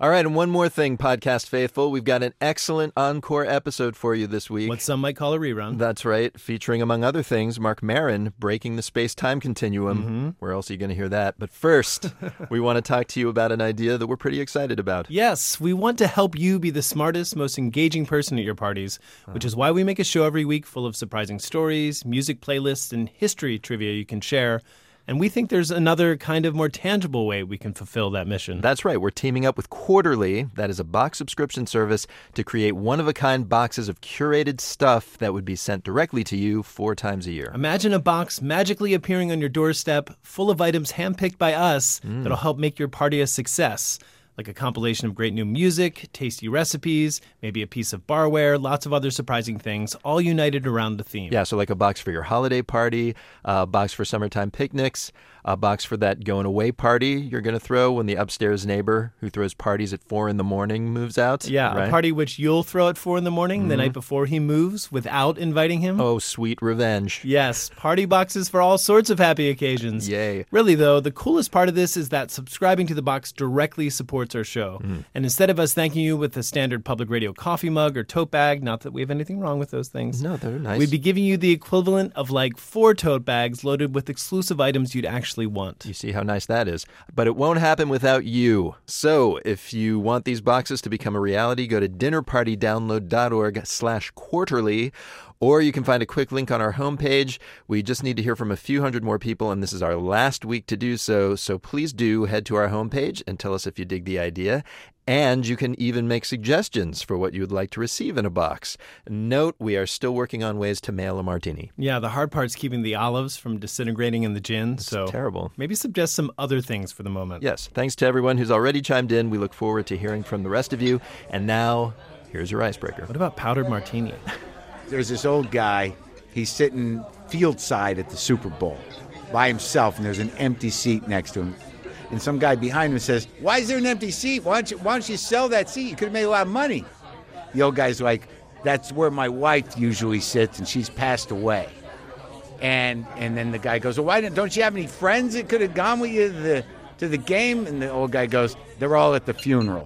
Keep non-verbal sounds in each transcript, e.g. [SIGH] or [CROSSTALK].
All right, and one more thing, podcast faithful. We've got an excellent encore episode for you this week. What some might call a rerun. That's right, featuring, among other things, Marc Maron breaking the space time continuum. Mm-hmm. Where else are you going to hear that? But first, [LAUGHS] we want to talk to you about an idea that we're pretty excited about. Yes, we want to help you be the smartest, most engaging person at your parties, which is why we make a show every week full of surprising stories, music playlists, and history trivia you can share. And we think there's another kind of more tangible way we can fulfill that mission. That's right. We're teaming up with Quarterly, that is a box subscription service, to create one of a kind boxes of curated stuff that would be sent directly to you four times a year. Imagine a box magically appearing on your doorstep, full of items handpicked by us mm. that'll help make your party a success. Like a compilation of great new music, tasty recipes, maybe a piece of barware, lots of other surprising things, all united around the theme. Yeah, so like a box for your holiday party, a box for summertime picnics, a box for that going away party you're going to throw when the upstairs neighbor who throws parties at four in the morning moves out. Yeah, right? Mm-hmm. a party which you'll throw at four in the morning the night before he moves without inviting him. Oh, sweet revenge. Yes, party boxes for all sorts of happy occasions. Yay. Really, though, the coolest part of this is that subscribing to the box directly supports our show. Mm. And instead of us thanking you with a standard public radio coffee mug or tote bag, not that we have anything wrong with those things. No, they're nice. We'd be giving you the equivalent of like four tote bags loaded with exclusive items you'd actually want. You see how nice that is. But it won't happen without you. So if you want these boxes to become a reality, go to dinnerpartydownload.org slash quarterly, or you can find a quick link on our homepage. We just need to hear from a few hundred more people, and this is our last week to do so. So please do head to our homepage and tell us if you dig the idea. And you can even make suggestions for what you would like to receive in a box. Note, we are still working on ways to mail a martini. Yeah, the hard part's keeping the olives from disintegrating in the gin. so terrible. Maybe suggest some other things for the moment. Yes, thanks to everyone who's already chimed in. We look forward to hearing from the rest of you. And now, here's your icebreaker. What about powdered martini? [LAUGHS] There's this old guy. He's sitting field side at the Super Bowl by himself, and there's an empty seat next to him. And some guy behind him says, "Why is there an empty seat? Why don't you, why don't you sell that seat? You could have made a lot of money." The old guy's like, "That's where my wife usually sits, and she's passed away." And and then the guy goes, "Well, why don't, don't you have any friends that could have gone with you to the to the game?" And the old guy goes, "They're all at the funeral."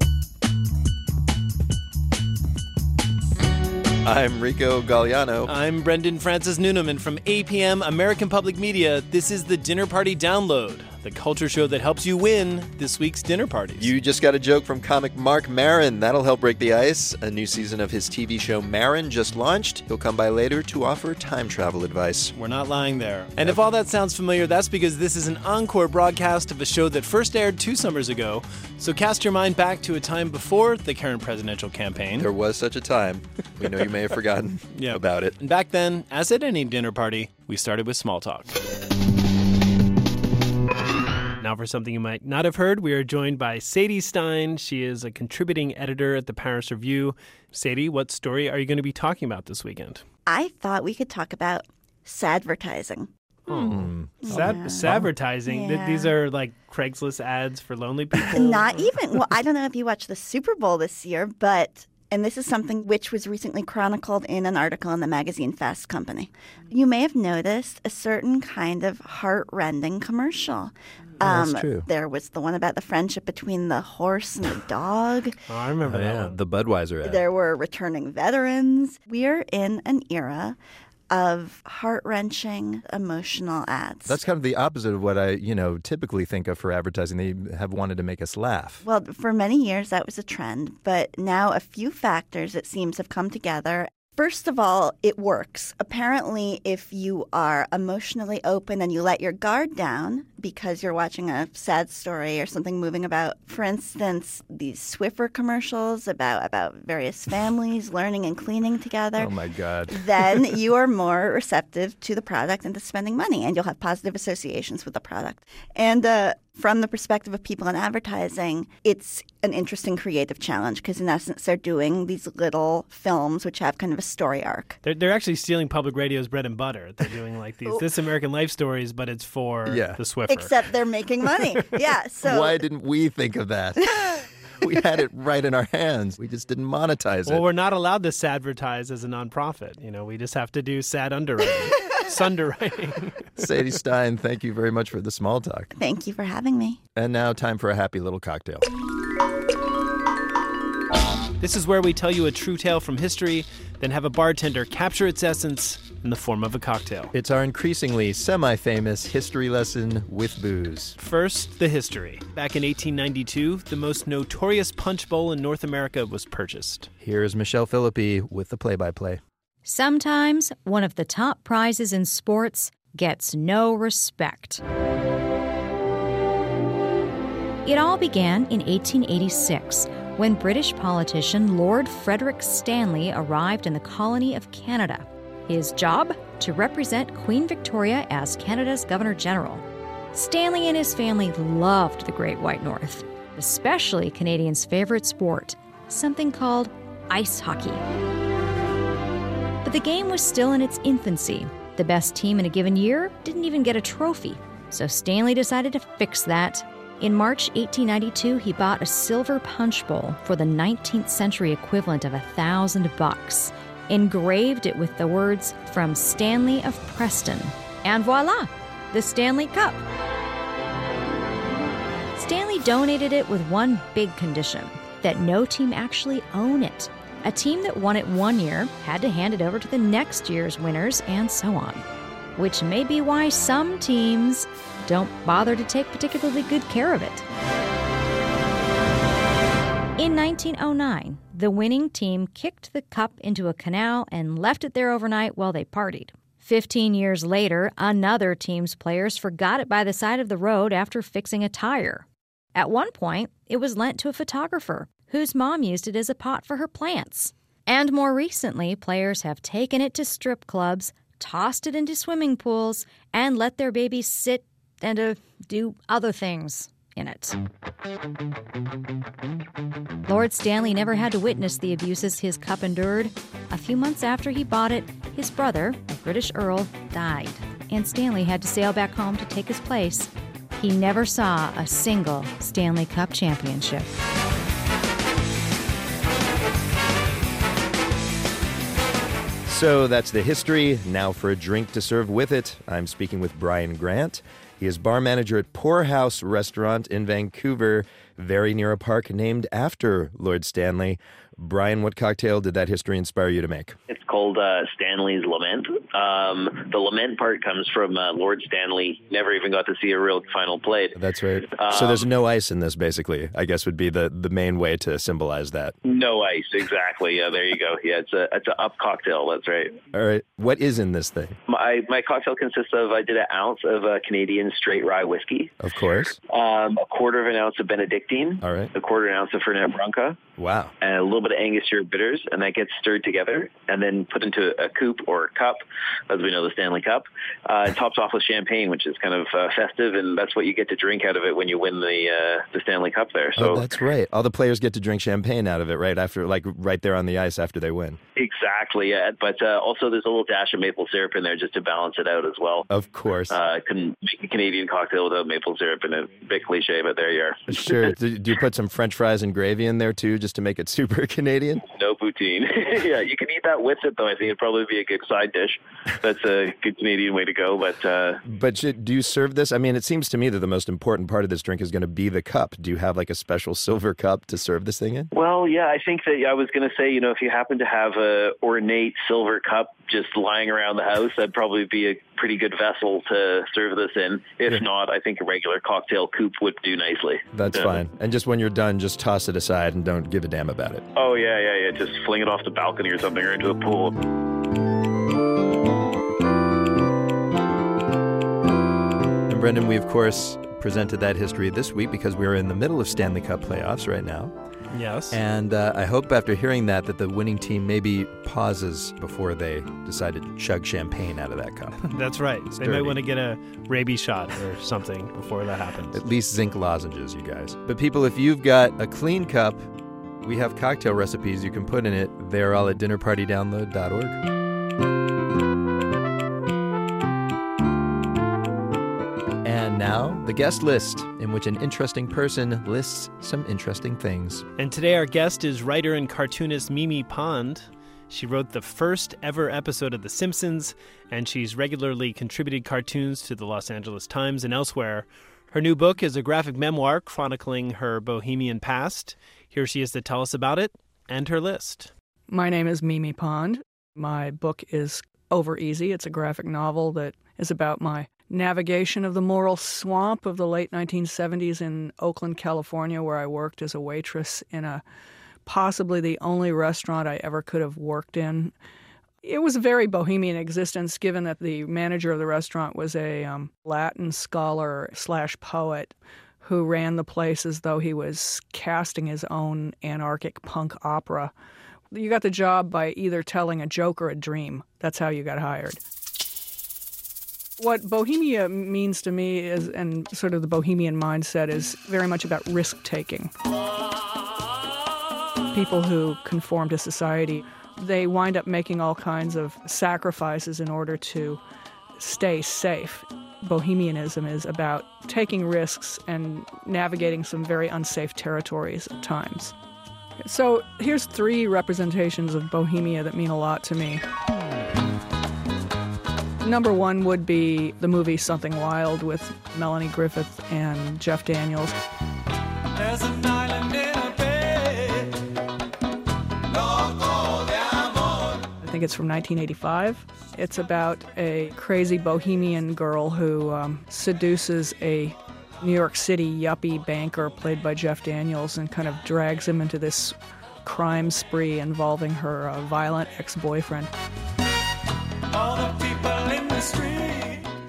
I'm Rico Galliano. I'm Brendan Francis Noonan from APM American Public Media. This is the Dinner Party Download, the culture show that helps you win this week's dinner parties. You just got a joke from comic Marc Maron. That'll help break the ice. A new season of his TV show Maron just launched. He'll come by later to offer time travel advice. We're not lying there. And if all that sounds familiar, that's because this is an encore broadcast of a show that first aired two summers ago. So cast your mind back to a time before the current presidential campaign. There was such a time. We know you may have forgotten [LAUGHS] Yeah. about it. And back then, as at any dinner party, we started with small talk. Now, for something you might not have heard, we are joined by Sadie Stein. She is a contributing editor at the Paris Review. Sadie, what story are you going to be talking about this weekend? I thought we could talk about sadvertising. Hmm. Hmm. Sad, Yeah. Sadvertising. Yeah. These are like Craigslist ads for lonely people. [LAUGHS] Not even, well, I don't know if you watched the Super Bowl this year, but, and this is something which was recently chronicled in an article in the magazine Fast Company. You may have noticed a certain kind of heart-rending commercial. Um, that's true. There was the one about the friendship between the horse and the dog. Oh, I remember that one. the Budweiser ad. There were returning veterans. We are in an era of heart wrenching emotional ads. That's kind of the opposite of what I, you know, typically think of for advertising. They have wanted to make us laugh. well, for many years that was a trend, but now a few factors it seems have come together. First of all, it works. Apparently, if you are emotionally open and you let your guard down because you're watching a sad story or something moving about, for instance, these Swiffer commercials about about various [LAUGHS] families learning and cleaning together. Oh my God. then [LAUGHS] you are more receptive to the product and to spending money, and you'll have positive associations with the product. And uh, from the perspective of people in advertising, it's an interesting creative challenge because, in essence, they're doing these little films which have kind of a story arc. They're, they're actually stealing public radio's bread and butter. They're doing like these This American Life stories, but it's for Yeah. the Swiffer. Except they're making money. [LAUGHS] yeah. So Why didn't we think of that? [LAUGHS] we had it right in our hands. We just didn't monetize it. well, we're not allowed to advertise as a nonprofit. You know, we just have to do sad underwriting, [LAUGHS] sunderwriting. [LAUGHS] Sadie Stein, thank you very much for the small talk. thank you for having me. And now, time for a happy little cocktail. This is where we tell you a true tale from history, then have a bartender capture its essence in the form of a cocktail. It's our increasingly semi famous history lesson with booze. First, the history. Back in 1892, the most notorious punch bowl in North America was purchased. Here's Michelle Philippi with the play by play. Sometimes one of the top prizes in sports gets no respect. It all began in 1886 when British politician Lord Frederick Stanley arrived in the colony of Canada. His job? To represent Queen Victoria as Canada's Governor General. Stanley and his family loved the Great White North, especially Canadians' favorite sport, something called ice hockey. But the game was still in its infancy. The best team in a given year didn't even get a trophy. So Stanley decided to fix that. In March 1892, he bought a silver punch bowl for the 19th century equivalent of a thousand bucks, engraved it with the words from Stanley of Preston, and voila, the Stanley Cup. Stanley donated it with one big condition that no team actually own it. A team that won it one year had to hand it over to the next year's winners, and so on. Which may be why some teams don't bother to take particularly good care of it. In 1909, the winning team kicked the cup into a canal and left it there overnight while they partied. Fifteen years later, another team's players forgot it by the side of the road after fixing a tire. At one point, it was lent to a photographer whose mom used it as a pot for her plants. And more recently, players have taken it to strip clubs, tossed it into swimming pools, and let their babies sit and uh, do other things in it. Lord Stanley never had to witness the abuses his cup endured. A few months after he bought it, his brother, a British earl, died, and Stanley had to sail back home to take his place. He never saw a single Stanley Cup championship. So that's the history. Now for a drink to serve with it. I'm speaking with Brian Grant. He is bar manager at Pourhouse Restaurant in Vancouver, very near a park named after Lord Stanley. Brian, what cocktail did that history inspire you to make? It's called uh, Stanley's Lament. Um, the lament part comes from uh, Lord Stanley. Never even got to see a real final played. That's right. so there's no ice in this, basically. I guess would be the, the main way to symbolize that. No ice, exactly. Yeah, there you go. Yeah, it's a it's a up cocktail. That's right. All right. What is in this thing? My my cocktail consists of I did an ounce of uh, Canadian straight rye whiskey, Of course. um, a quarter of an ounce of Benedictine, All right. a quarter of an ounce of Fernet Branca, Wow. and a little bit of Angostura bitters, and that gets stirred together and then put into a coupe or a cup, as we know the Stanley Cup. Uh, topped off with champagne, which is kind of uh, festive, and that's what you get to drink out of it when you win the uh, the Stanley Cup there. So oh, that's right. All the players get to drink champagne out of it right after, like right there on the ice after they win. exactly, yeah. But uh, also there's a little dash of maple syrup in there just to balance it out as well. Of course. Uh, make a Canadian cocktail without maple syrup in it. Bit cliche, but there you are. sure. Do, do you put some French fries and gravy in there too, just to make it [LAUGHS] super Canadian? No poutine. [LAUGHS] yeah, you can eat that with it though. I think it'd probably be a good side dish. That's a good Canadian way to go. But uh, But should, do you serve this? I mean, it seems to me that the most important part of this drink is going to be the cup. Do you have like a special silver cup to serve this thing in? well, yeah, I think that I was going to say, you know, if you happen to have a ornate silver cup just lying around the house, that'd probably be a pretty good vessel to serve this in. If not, I think a regular cocktail coupe would do nicely. That's Yeah. fine. And just when you're done, just toss it aside and don't give a damn about it. Oh yeah, yeah, yeah. Just fling it off the balcony or something, or into a pool. And Brendan, we of course presented that history this week because we're in the middle of Stanley Cup playoffs right now. Yes. And uh, I hope after hearing that that the winning team maybe pauses before they decide to chug champagne out of that cup. [LAUGHS] That's right. They dirty. might want to get a rabies shot or something before that happens. At least zinc lozenges, you guys. But people, if you've got a clean cup, we have cocktail recipes you can put in it. They're all at dinnerpartydownload.org. And now, the guest list, in which an interesting person lists some interesting things. And today our guest is writer and cartoonist Mimi Pond. She wrote the first ever episode of The Simpsons, and she's regularly contributed cartoons to the Los Angeles Times and elsewhere. Her new book is a graphic memoir chronicling her bohemian past. Here she is to tell us about it. and her list. My name is Mimi Pond. My book is Over Easy. It's a graphic novel that is about my navigation of the moral swamp of the late 1970s in Oakland, California, where I worked as a waitress in a possibly the only restaurant I ever could have worked in. It was a very bohemian existence, given that the manager of the restaurant was a um, Latin scholar slash poet who ran the place as though he was casting his own anarchic punk opera. You got the job by either telling a joke or a dream. That's how you got hired. What Bohemia means to me is, and sort of the Bohemian mindset, is very much about risk taking. People who conform to society, they wind up making all kinds of sacrifices in order to stay safe. Bohemianism is about taking risks and navigating some very unsafe territories at times. So here's three representations of Bohemia that mean a lot to me. Number one would be the movie Something Wild with Melanie Griffith and Jeff Daniels. I think it's from 1985. It's about a crazy bohemian girl who um, seduces a New York City yuppie banker played by Jeff Daniels and kind of drags him into this crime spree involving her uh, violent ex boyfriend.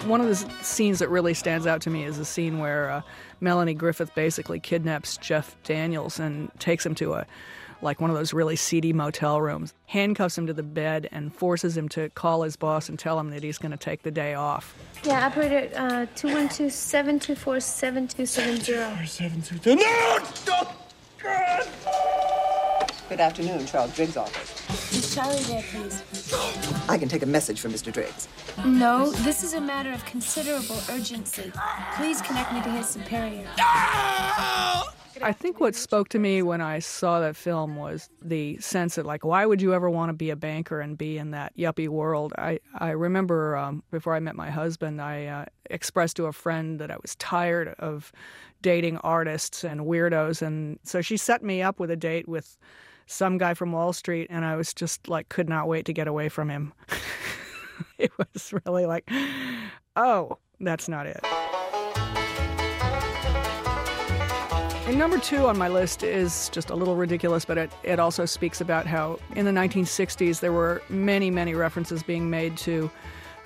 One of the scenes that really stands out to me is the scene where uh, Melanie Griffith basically kidnaps Jeff Daniels and takes him to a like one of those really seedy motel rooms, handcuffs him to the bed, and forces him to call his boss and tell him that he's going to take the day off. Yeah, operator uh, 212 724 7270. 722. No! Stop! God! Good afternoon, Charles Driggs' office. Is Charlie there, please? I can take a message from Mr. Driggs. No, this is a matter of considerable urgency. Please connect me to his superior. I think what spoke to me when I saw that film was the sense that, like, why would you ever want to be a banker and be in that yuppie world? I, I remember um, before I met my husband, I uh, expressed to a friend that I was tired of dating artists and weirdos. And so she set me up with a date with some guy from Wall Street, and I was just like, could not wait to get away from him. [LAUGHS] it was really like, oh, that's not it. And number two on my list is just a little ridiculous, but it, it also speaks about how in the 1960s there were many, many references being made to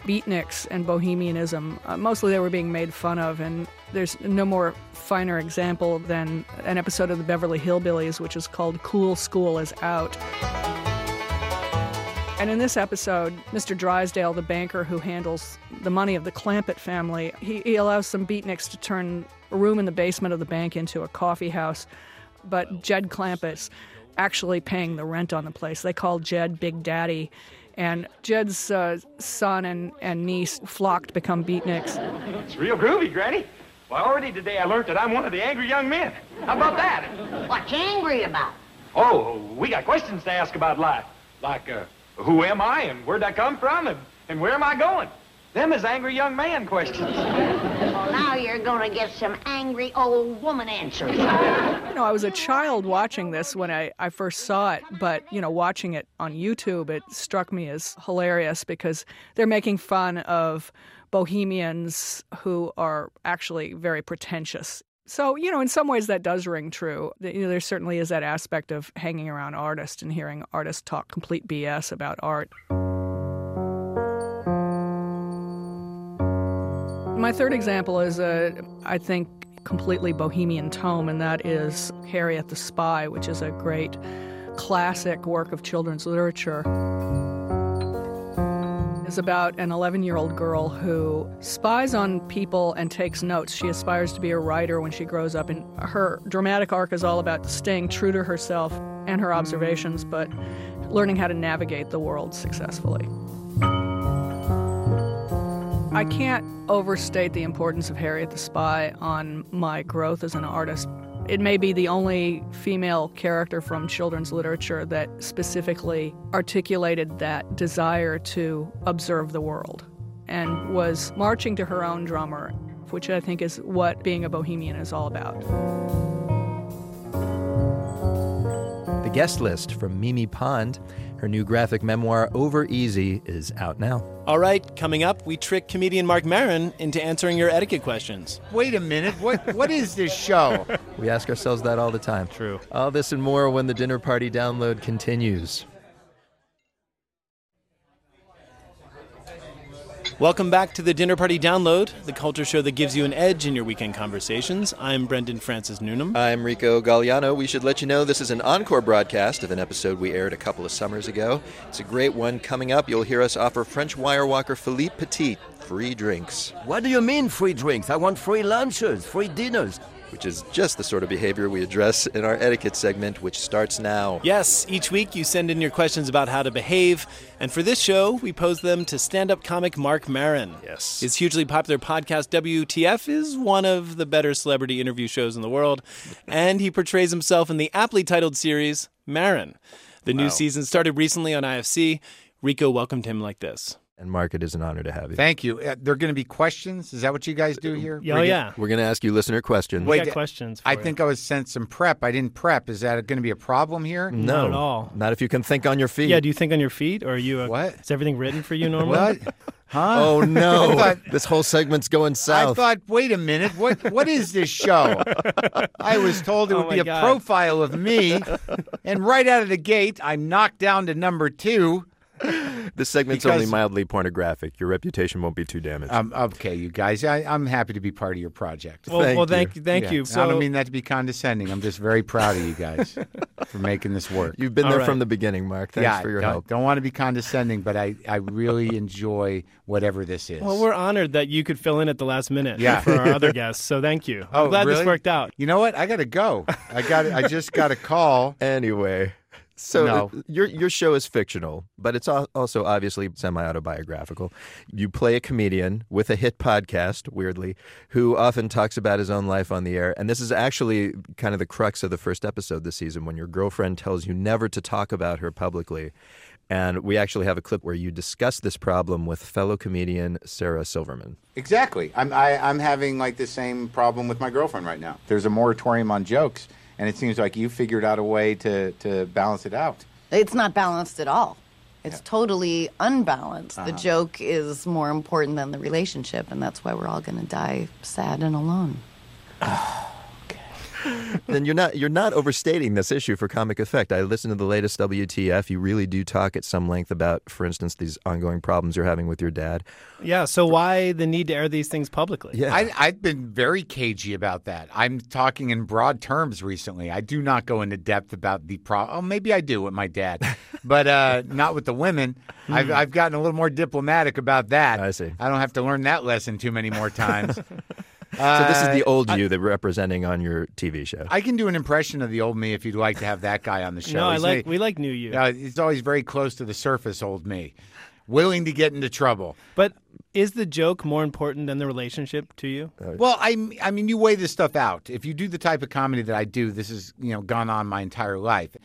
beatniks and bohemianism. Uh, mostly they were being made fun of, and there's no more finer example than an episode of the Beverly Hillbillies, which is called Cool School is Out. And in this episode, Mr. Drysdale, the banker who handles the money of the Clampett family, he, he allows some beatniks to turn a room in the basement of the bank into a coffee house. But Jed Clampett's actually paying the rent on the place. They call Jed Big Daddy. And Jed's uh, son and, and niece flock to become beatniks. It's real groovy, Granny. Well, already today I learned that I'm one of the angry young men. How about that? What you angry about? Oh, we got questions to ask about life. Like, uh, who am I and where'd I come from and, and where am I going? Them is angry young man questions. Now you're gonna get some angry old woman answers. You know, I was a child watching this when I, I first saw it, but, you know, watching it on YouTube, it struck me as hilarious because they're making fun of bohemians who are actually very pretentious. So, you know, in some ways that does ring true. You know, there certainly is that aspect of hanging around artists and hearing artists talk complete BS about art. My third example is a, I think, completely bohemian tome, and that is Harriet the Spy, which is a great classic work of children's literature. It's about an 11 year old girl who spies on people and takes notes. She aspires to be a writer when she grows up, and her dramatic arc is all about staying true to herself and her observations, but learning how to navigate the world successfully. I can't overstate the importance of Harriet the Spy on my growth as an artist. It may be the only female character from children's literature that specifically articulated that desire to observe the world and was marching to her own drummer, which I think is what being a bohemian is all about. The guest list from Mimi Pond. Her new graphic memoir, Over Easy, is out now. All right, coming up, we trick comedian Marc Maron into answering your etiquette questions. Wait a minute. What what is this show? We ask ourselves that all the time. True. All this and more when the dinner party download continues. Welcome back to the Dinner Party Download, the culture show that gives you an edge in your weekend conversations. I'm Brendan Francis Noonan. I'm Rico Galliano. We should let you know this is an encore broadcast of an episode we aired a couple of summers ago. It's a great one. Coming up, you'll hear us offer French wire walker Philippe Petit free drinks, What do you mean free drinks? I want free lunches, free dinners. Which is just the sort of behavior we address in our etiquette segment, which starts now. Yes, each week you send in your questions about how to behave, and for this show, we pose them to stand up comic Marc Maron. Yes. His hugely popular podcast, WTF, is one of the better celebrity interview shows in the world, and he portrays himself in the aptly titled series, Maron. The new season started recently on IFC. Rico welcomed him like this. And Marc, it is an honor to have you. Thank you. Uh, there are going to be questions. Is that what you guys do here? Oh, yeah. We're going to ask you listener questions. We Wait, got questions for I you. think I was sent some prep. I didn't prep. Is that going to be a problem here? no, Not at all. Not if you can think on your feet. Yeah, do you think on your feet, or are you a, What? Is everything written for you [LAUGHS] normally? What? Huh? Oh no! [LAUGHS] Thought- this whole segment's going south. I thought, wait a minute, what what is this show? [LAUGHS] I was told it Oh would be my a profile of me, and right out of the gate, I'm knocked down to number two. [LAUGHS] this segment's because- only mildly pornographic. Your reputation won't be too damaged. Um, okay, you guys, I, I'm happy to be part of your project. well, Thank well, you. thank you, thank Yeah. you. I don't mean that to be condescending. I'm just very proud of you guys [LAUGHS] for making this work. You've been All there right. from the beginning, Marc. Thanks yeah, for your don't, help. don't want to be condescending, but I, I really [LAUGHS] enjoy whatever this is. well, we're honored that you could fill in at the last minute Yeah. for our other guests. So thank you. I'm Oh, glad this worked out. You know what? I got to go. I got. I just got a call. Anyway, so No. uh, your your show is fictional, but it's also obviously semi-autobiographical. You play a comedian with a hit podcast, weirdly, who often talks about his own life on the air. And this is actually kind of the crux of the first episode this season when your girlfriend tells you never to talk about her publicly. And we actually have a clip where you discuss this problem with fellow comedian Sarah Silverman. Exactly. I'm I, I'm having like the same problem with my girlfriend right now. There's a moratorium on jokes, and it seems like you figured out a way to to balance it out. It's not balanced at all. It's totally unbalanced. The uh-huh. joke is more important than the relationship, and that's why we're all going to die sad and alone. [SIGHS] [SIGHS] [SIGHS] then you're not you're not overstating this issue for comic effect. I listened to the latest WTF. You really do talk at some length about, for instance, these ongoing problems you're having with your dad. Yeah. So why the need to air these things publicly? Yeah. I, I've been very cagey about that. I'm talking in broad terms recently. I do not go into depth about the pro. Oh, maybe I do with my dad, [LAUGHS] but uh, not with the women. I've, I've gotten a little more diplomatic about that. I see. I don't have to learn that lesson too many more times. [LAUGHS] So this is the Uh, old you that we're representing on your TV show. I can do an impression of the old me if you'd like to have that guy on the show. No, I He's like a- we like new you. Uh, he's always very close to the surface, old me, willing to get into trouble. But is the joke more important than the relationship to you? Well, I, I mean, you weigh this stuff out. If you do the type of comedy that I do, this has you know gone on my entire life.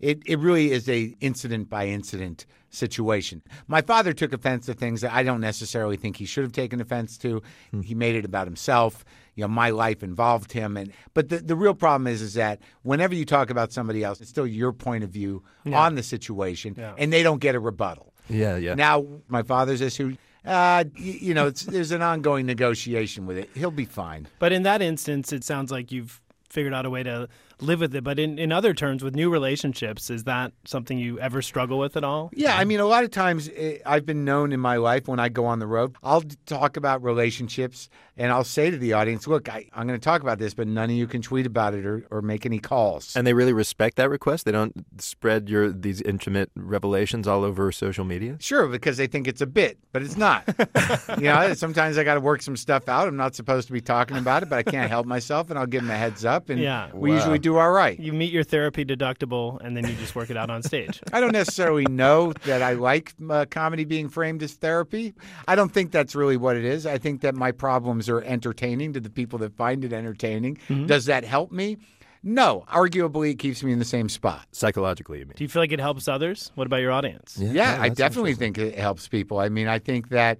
It it really is a incident by incident situation. My father took offense to things that I don't necessarily think he should have taken offense to. He made it about himself. You know, my life involved him, and but the the real problem is is that whenever you talk about somebody else, it's still your point of view on the situation, Yeah. and they don't get a rebuttal. yeah, yeah. Now, my father's issue, uh, y- you know, it's, there's an ongoing negotiation with it. He'll be fine. But in that instance, it sounds like you've figured out a way to live with it. But in, in other terms, with new relationships, is that something you ever struggle with at all? Yeah, I mean, a lot of times eh, I've been known in my life when I go on the road, I'll talk about relationships and I'll say to the audience, look, I, I'm going to talk about this, but none of you can tweet about it or, or make any calls. And they really respect that request. They don't spread your these intimate revelations all over social media. Sure, because they think it's a bit, but it's not. [LAUGHS] you know, sometimes I got to work some stuff out. I'm not supposed to be talking about it, but I can't help myself, and I'll give them a heads up, and Yeah. we Wow. usually do all right. You meet your therapy deductible, and then you just work it out on stage. [LAUGHS] I don't necessarily know that I like uh, comedy being framed as therapy. I don't think that's really what it is. I think that my problems are entertaining to the people that find it entertaining. Does that help me? No. Arguably, it keeps me in the same spot. Psychologically, you mean? Do you feel like it helps others? What about your audience? Yeah, I definitely think it helps people. I mean, I think that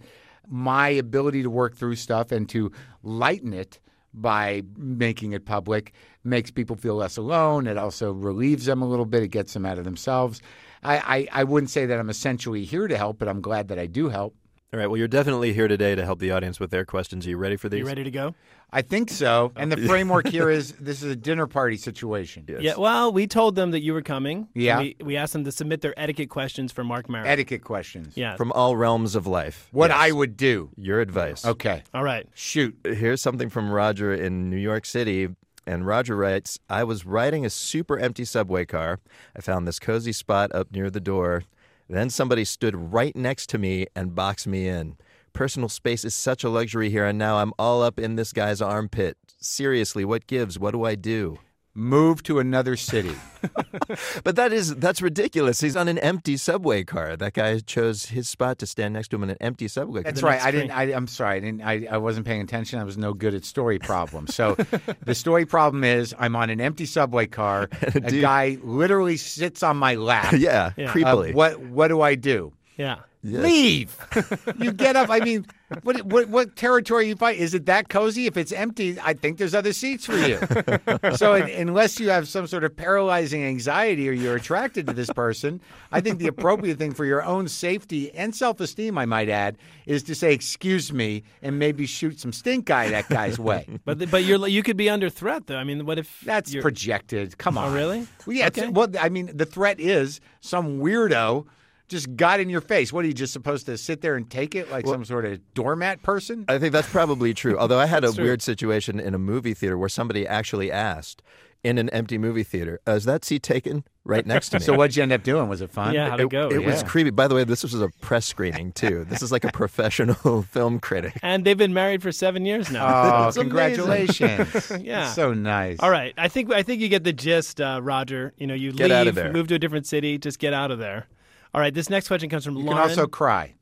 my ability to work through stuff and to lighten it by making it public, makes people feel less alone. It also relieves them a little bit. It gets them out of themselves. I, I, I wouldn't say that I'm essentially here to help, but I'm glad that I do help. All right. Well, you're definitely here today to help the audience with their questions. Are you ready for these? You ready to go? I think so. And the framework here [LAUGHS] is this is a dinner party situation. Yeah. Well, we told them that you were coming. Yeah. We, we asked them to submit their etiquette questions for Marc Maron. Etiquette questions. Yeah. From all realms of life. What Yes. I would do. Your advice. Okay. All right. Shoot. Here's something from Roger in New York City. And Roger writes I was riding a super empty subway car. I found this cozy spot up near the door. Then somebody stood right next to me and boxed me in. Personal space is such a luxury here, and now I'm all up in this guy's armpit. Seriously, what gives? What do I do? Move to another city. [LAUGHS] But that is that's ridiculous. He's on an empty subway car. That guy chose his spot to stand next to him in an empty subway car. That's right. I didn't. I, I'm sorry. I didn't. I, I wasn't paying attention. I was no good at story problems. So [LAUGHS] the story problem is I'm on an empty subway car. [LAUGHS] a guy literally sits on my lap. Yeah, Yeah. Uh, creepily. what What do I do? Yeah. Leave. [LAUGHS] you get up. I mean, what what what territory you fight? Is it that cozy? If it's empty, I think there's other seats for you. [LAUGHS] so un- unless you have some sort of paralyzing anxiety or you're attracted to this person, I think the appropriate thing for your own safety and self-esteem, I might add, is to say excuse me and maybe shoot some stink eye that guy's way. [LAUGHS] But the- but you're you could be under threat though. I mean, what if That's projected. Come Oh, on. really? Well, yeah. Okay. Well, I mean, the threat is some weirdo just got in your face. What are you just supposed to sit there and take it like some sort of doormat person? I think that's probably true. Although I had [LAUGHS] a true. weird situation in a movie theater where somebody actually asked in an empty movie theater, uh, "Is that seat taken?" Right next to [LAUGHS] me. So what'd you end up doing? Was it fun? Yeah, how'd it go? It was creepy. By the way, this was a press screening too. This is like a [LAUGHS] professional film critic. And they've been married for seven years now. Oh, congratulations! Yeah. so nice. All right, I think I think you get the gist, uh, Roger. You know, you Get leave, out of there. move to a different city, just get out of there. All right, this next question comes from Lauren. You can also cry.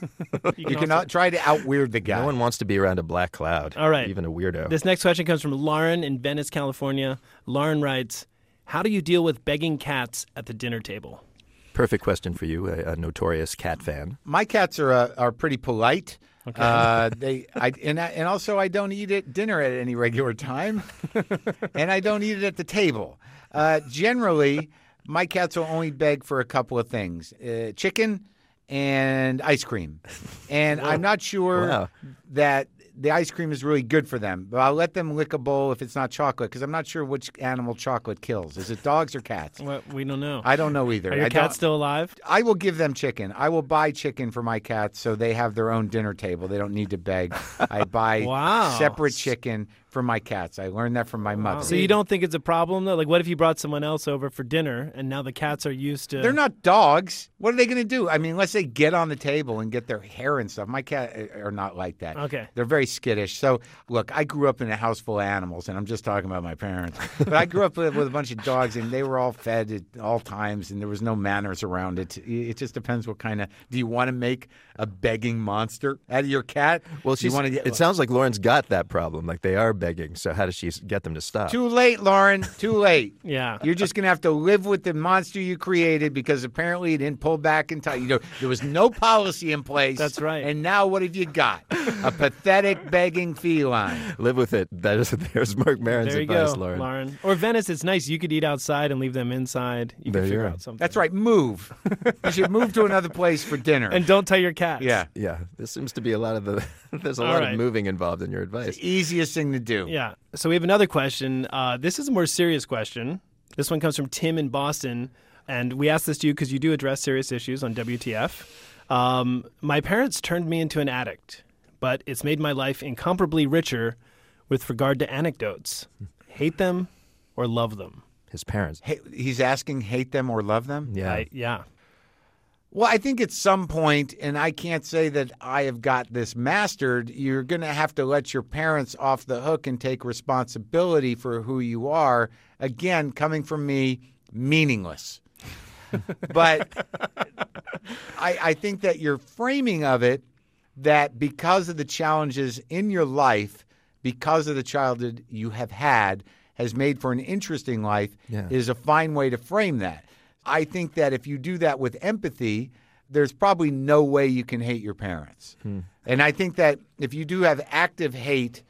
you [LAUGHS] You can also- try to out weird the guy. No one wants to be around a black cloud. All right. even a weirdo. This next question comes from Lauren in Venice, California. Lauren writes, "How do you deal with begging cats at the dinner table?" Perfect question for you, a, a notorious cat fan. My cats are uh, are pretty polite. Uh, they I and I, and also I don't eat at dinner at any regular time, [LAUGHS] and I don't eat it at the table. Uh, generally, my cats will only beg for a couple of things: uh, chicken and ice cream. And I'm not sure Wow. that the ice cream is really good for them. But I'll let them lick a bowl if it's not chocolate, because I'm not sure which animal chocolate kills. Is it dogs or cats? Well, we don't know. I don't know either. Are your I cats still alive? I will give them chicken. I will buy chicken for my cats so they have their own dinner table. They don't need to beg. I buy [LAUGHS] Wow. separate chicken for my cats. I learned that from my mother. So you don't think it's a problem though? Like, what if you brought someone else over for dinner and now the cats are used to? They're not dogs. What are they going to do? I mean, unless they get on the table and get their hair and stuff. My cat uh, are not like that. Okay. They're very skittish. So, look, I grew up in a house full of animals, and I'm just talking about my parents. but I grew up with, with a bunch of dogs, and they were all fed at all times, and there was no manners around it. It just depends what kind of. Do you want to make a begging monster out of your cat? Well, Do you want to get. it sounds like Lauren's got that problem. Like they are begging. So how does she get them to stop? Too late, Lauren. Too late. [LAUGHS] Yeah. You're just gonna have to live with the monster you created because apparently you didn't pull back in time. You know, there was no policy in place. That's right. And now what have you got? A pathetic begging feline. Live with it. That is [LAUGHS] there's Marc Maron's There you advice, go, Lauren. Or Venice, it's nice. You could eat outside and leave them inside. You There can you figure are. out something. That's right. Move. you should move to another place for dinner. And don't tell your cats. yeah. Yeah, this seems to be a lot of the. [LAUGHS] there's a All lot right. of moving involved in your advice. Easiest thing to do. Yeah. So we have another question. Uh, this is a more serious question. This one comes from Tim in Boston, and we asked this to you because you do address serious issues on WTF. Um, my parents turned me into an addict, but it's made my life incomparably richer with regard to anecdotes. Hate them or love them? His parents. Hey, he's asking, hate them or love them? Yeah. I, yeah. Well, I think at some point, and I can't say that I have got this mastered, you're going to have to let your parents off the hook and take responsibility for who you are. Again, coming from me, meaningless. [LAUGHS] but I, I think that your framing of it, that because of the challenges in your life, because of the childhood you have had, has made for an interesting life, Yeah. is a fine way to frame that. I think that if you do that with empathy, there's probably no way you can hate your parents. And I think that if you do have active hate,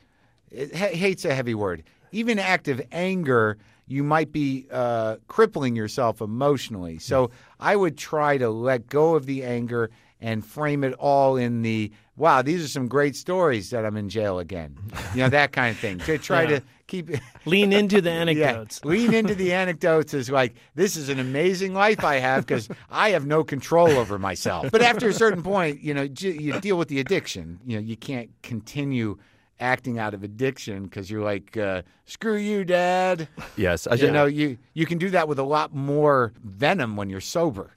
it, hate's a heavy word. Even active anger, you might be uh, crippling yourself emotionally. So I would try to let go of the anger and frame it all in the wow, these are some great stories that I'm in jail again. You know, that kind of thing. To try Yeah. to keep [LAUGHS] Lean into the Yeah, anecdotes. lean into the anecdotes is like this is an amazing life I have because I have no control over myself. But after a certain point, you know, you deal with the addiction. You know, you can't continue acting out of addiction because you're like, uh, screw you, dad. Yes, I you should- know, you you can do that with a lot more venom when you're sober.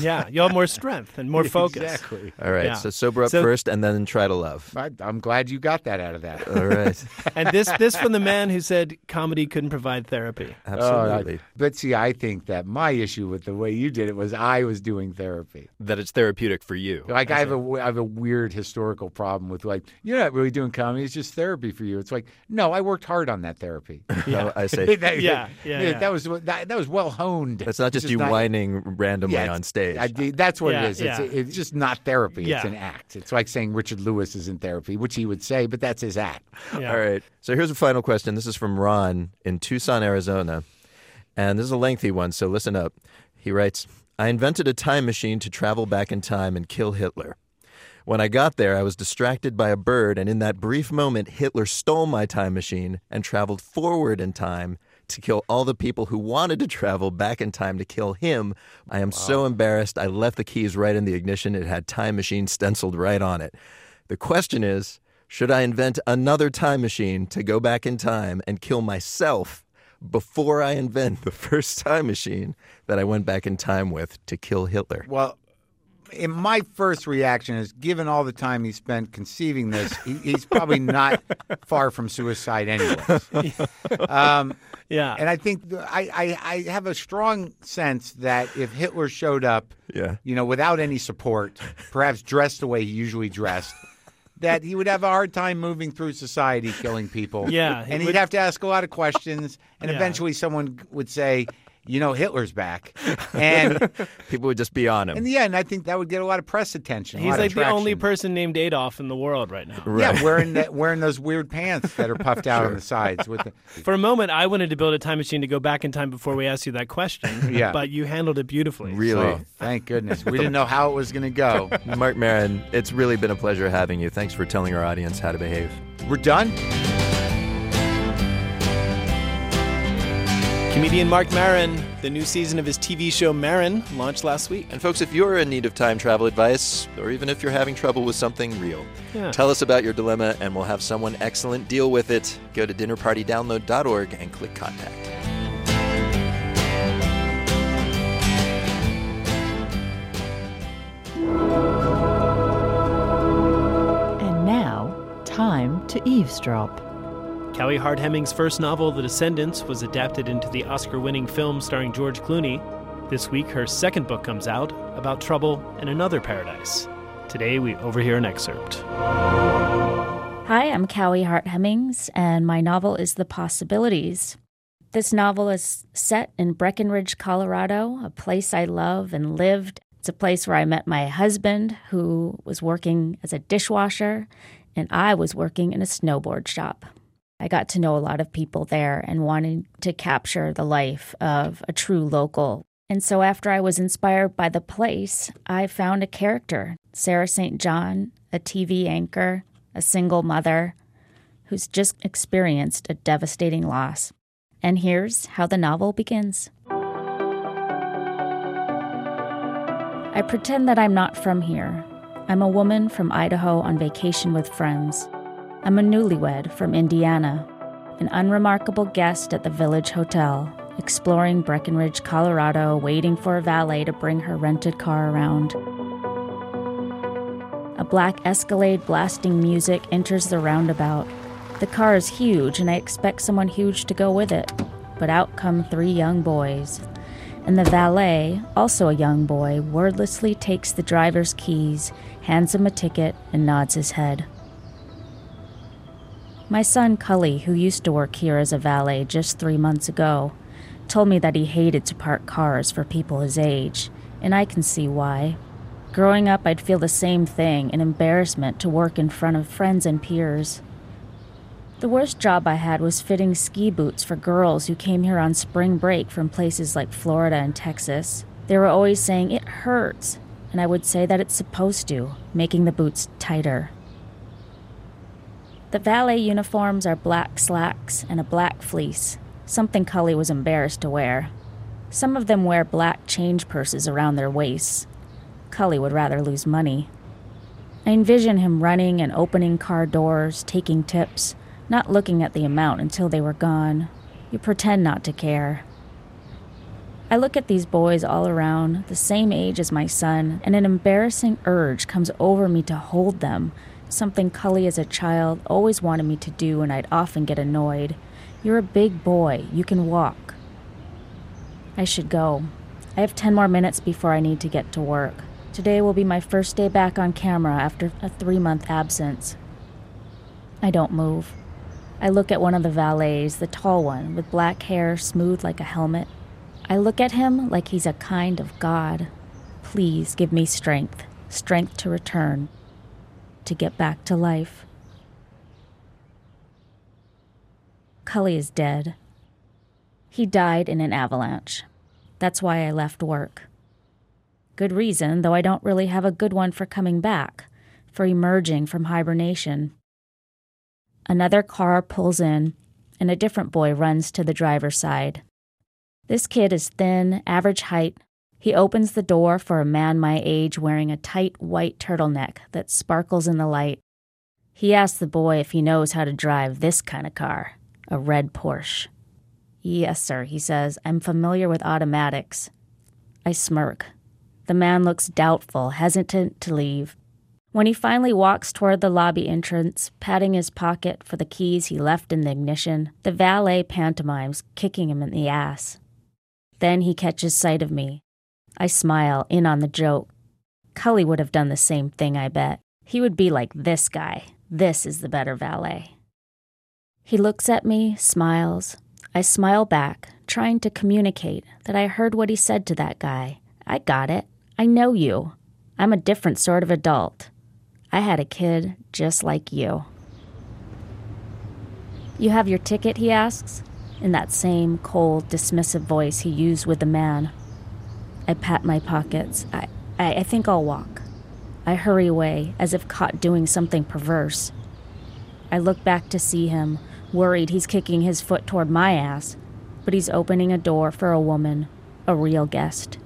yeah, you'll have more strength and more [LAUGHS] focus. Exactly. All right, Yeah. so sober up So- first and then try to love. I, I'm glad you got that out of that. All right. [LAUGHS] And this this from the man who said comedy couldn't provide therapy. [LAUGHS] Absolutely. Oh, but see, I think that my issue with the way you did it was I was doing therapy. that it's therapeutic for you. Like I have a I have a weird historical problem with like you're not really doing comedy; it's just therapy for you. It's like no, I worked hard on that therapy. [LAUGHS] Yeah. Oh, I say- [LAUGHS] that, Yeah, yeah, yeah. that was that, that was well honed. That's not It's just you not- whining randomly Yeah, on stage. I, that's what Yeah, it is. It's, yeah. it's just not therapy. It's an act. It's like saying Richard Lewis is in therapy, which he would say, but that's his act. Yeah. All right. So here's a final question. This is from Ron in Tucson, Arizona. And this is a lengthy one, so listen up. He writes I invented a time machine to travel back in time and kill Hitler. When I got there, I was distracted by a bird, and in that brief moment, Hitler stole my time machine and traveled forward in time to kill all the people who wanted to travel back in time to kill him. I am so embarrassed. I left the keys right in the ignition. It had time machine stenciled right on it. The question is should I invent another time machine to go back in time and kill myself before I invent [LAUGHS] the first time machine that I went back in time with to kill Hitler? Well, in my first reaction is given all the time he spent conceiving this, he, he's probably not [LAUGHS] far from suicide anyway. Um, Yeah. and I think I, I, I have a strong sense that if Hitler showed up, Yeah. you know, without any support, perhaps dressed the way he usually dressed, that he would have a hard time moving through society, killing people. Yeah, he and he'd would- have to ask a lot of questions, and Yeah. eventually someone would say, "You know, Hitler's back," [LAUGHS] and People would just be on him. in the end, I think that would get a lot of press attention. He's like the only person named Adolf in the world right now. Yeah, wearing that, wearing those weird pants that are puffed out on the sides. With the, [LAUGHS] For a moment, I wanted to build a time machine to go back in time before we asked you that question. [LAUGHS] Yeah. But you handled it beautifully. Really? Oh, thank goodness, we didn't know how it was going to go. Marc Maron, it's really been a pleasure having you. Thanks for telling our audience how to behave. We're done. Comedian Marc Maron, the new season of his TV show Maron launched last week. And folks, if you're in need of time travel advice, or even if you're having trouble with something real, Yeah. tell us about your dilemma and we'll have someone excellent deal with it. Go to dinnerpartydownload.org and click contact. And now, time to eavesdrop. Kaui Hart Hemmings' first novel, The Descendants, was adapted into the Oscar winning film starring George Clooney. This week, her second book comes out about trouble in another paradise. Today, we overhear an excerpt. Hi, I'm Kaui Hart Hemmings, and my novel is The Possibilities. This novel is set in Breckenridge, Colorado, a place I love and lived. It's a place where I met my husband, who was working as a dishwasher, and I was working in a snowboard shop. I got to know a lot of people there and wanted to capture the life of a true local. And so, after I was inspired by the place, I found a character, Sarah St. John, a TV anchor, a single mother who's just experienced a devastating loss. And here's how the novel begins. I pretend that I'm not from here. I'm a woman from Idaho on vacation with friends. I'm a newlywed from Indiana, an unremarkable guest at the Village Hotel, exploring Breckenridge, Colorado, waiting for a valet to bring her rented car around. A black Escalade blasting music enters the roundabout. The car is huge, and I expect someone huge to go with it. But out come three young boys. And the valet, also a young boy, wordlessly takes the driver's keys, hands him a ticket, and nods his head. My son Cully, who used to work here as a valet just three months ago, told me that he hated to park cars for people his age, and I can see why. Growing up, I'd feel the same thing an embarrassment to work in front of friends and peers. The worst job I had was fitting ski boots for girls who came here on spring break from places like Florida and Texas. They were always saying, It hurts. And I would say that it's supposed to, making the boots tighter. The valet uniforms are black slacks and a black fleece, something Cully was embarrassed to wear. Some of them wear black change purses around their waists. Cully would rather lose money. I envision him running and opening car doors, taking tips, not looking at the amount until they were gone. You pretend not to care. I look at these boys all around, the same age as my son, and an embarrassing urge comes over me to hold them, something Cully as a child always wanted me to do, and I'd often get annoyed. You're a big boy, you can walk. I should go. I have 10 more minutes before I need to get to work. Today will be my first day back on camera after a three month absence. I don't move. I look at one of the valets, the tall one, with black hair smooth like a helmet. I look at him like he's a kind of God. Please give me strength, strength to return, to get back to life. Cully is dead. He died in an avalanche. That's why I left work. Good reason, though I don't really have a good one for coming back, for emerging from hibernation. Another car pulls in, and a different boy runs to the driver's side. This kid is thin, average height. He opens the door for a man my age wearing a tight white turtleneck that sparkles in the light. He asks the boy if he knows how to drive this kind of car, a red Porsche. Yes, sir, he says. I'm familiar with automatics. I smirk. The man looks doubtful, hesitant to leave. When he finally walks toward the lobby entrance, patting his pocket for the keys he left in the ignition, the valet pantomimes, kicking him in the ass. Then he catches sight of me. I smile, in on the joke. Cully would have done the same thing, I bet. He would be like this guy. This is the better valet. He looks at me, smiles. I smile back, trying to communicate that I heard what he said to that guy. I got it. I know you. I'm a different sort of adult. I had a kid just like you. You have your ticket, he asks, in that same cold, dismissive voice he used with the man. I pat my pockets. I, I, I think I'll walk. I hurry away, as if caught doing something perverse. I look back to see him, worried he's kicking his foot toward my ass, but he's opening a door for a woman, a real guest.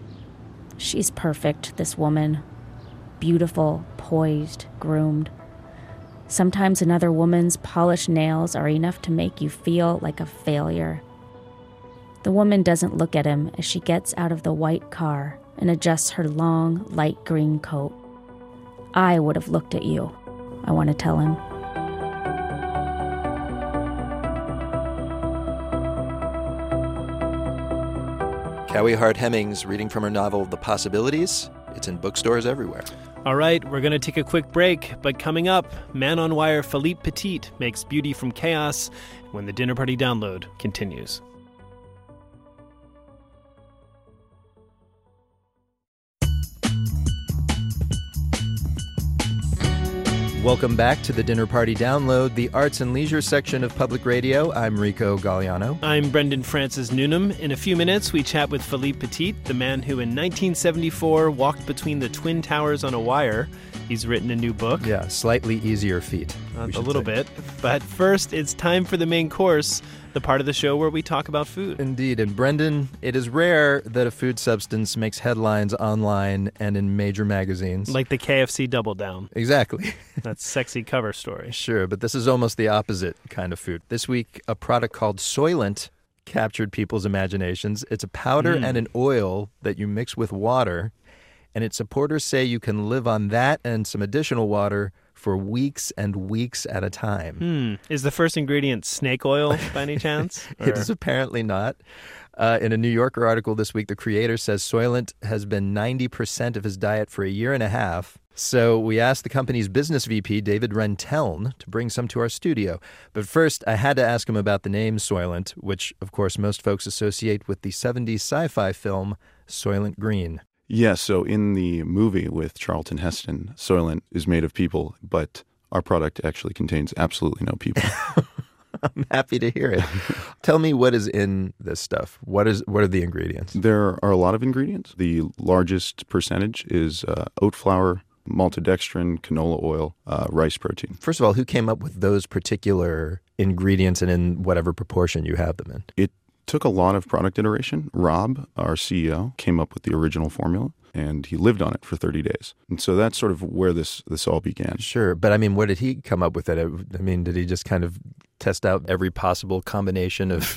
She's perfect, this woman. Beautiful, poised, groomed. Sometimes another woman's polished nails are enough to make you feel like a failure. The woman doesn't look at him as she gets out of the white car and adjusts her long, light green coat. I would have looked at you, I want to tell him. Kaui Hart Hemmings reading from her novel The Possibilities. It's in bookstores everywhere. All right, we're going to take a quick break, but coming up, Man on Wire Philippe Petit makes beauty from chaos when the dinner party download continues. Welcome back to the Dinner Party Download, the arts and leisure section of public radio. I'm Rico Galliano. I'm Brendan Francis Newnam. In a few minutes, we chat with Philippe Petit, the man who in 1974 walked between the Twin Towers on a wire. He's written a new book. Yeah, slightly easier feat. Uh, a little say. bit. But first, it's time for the main course, the part of the show where we talk about food. Indeed. And Brendan, it is rare that a food substance makes headlines online and in major magazines. Like the KFC Double Down. Exactly. [LAUGHS] That's sexy cover story. Sure, but this is almost the opposite kind of food. This week, a product called Soylent captured people's imaginations. It's a powder mm. and an oil that you mix with water and its supporters say you can live on that and some additional water for weeks and weeks at a time. Hmm. Is the first ingredient snake oil by any [LAUGHS] chance? it is apparently not. Uh, in a New Yorker article this week, the creator says Soylent has been 90% of his diet for a year and a half. So we asked the company's business VP, David Renteln, to bring some to our studio. But first, I had to ask him about the name Soylent, which, of course, most folks associate with the 70s sci fi film Soylent Green. Yes. So in the movie with Charlton Heston, Soylent is made of people, but our product actually contains absolutely no people. [LAUGHS] I'm happy to hear it. [LAUGHS] Tell me what is in this stuff. What is what are the ingredients? There are a lot of ingredients. The largest percentage is uh, oat flour, maltodextrin, canola oil, uh, rice protein. First of all, who came up with those particular ingredients and in whatever proportion you have them in? It took a lot of product iteration. Rob, our CEO, came up with the original formula and he lived on it for 30 days. And so that's sort of where this this all began. Sure, but I mean, where did he come up with it? I mean, did he just kind of test out every possible combination of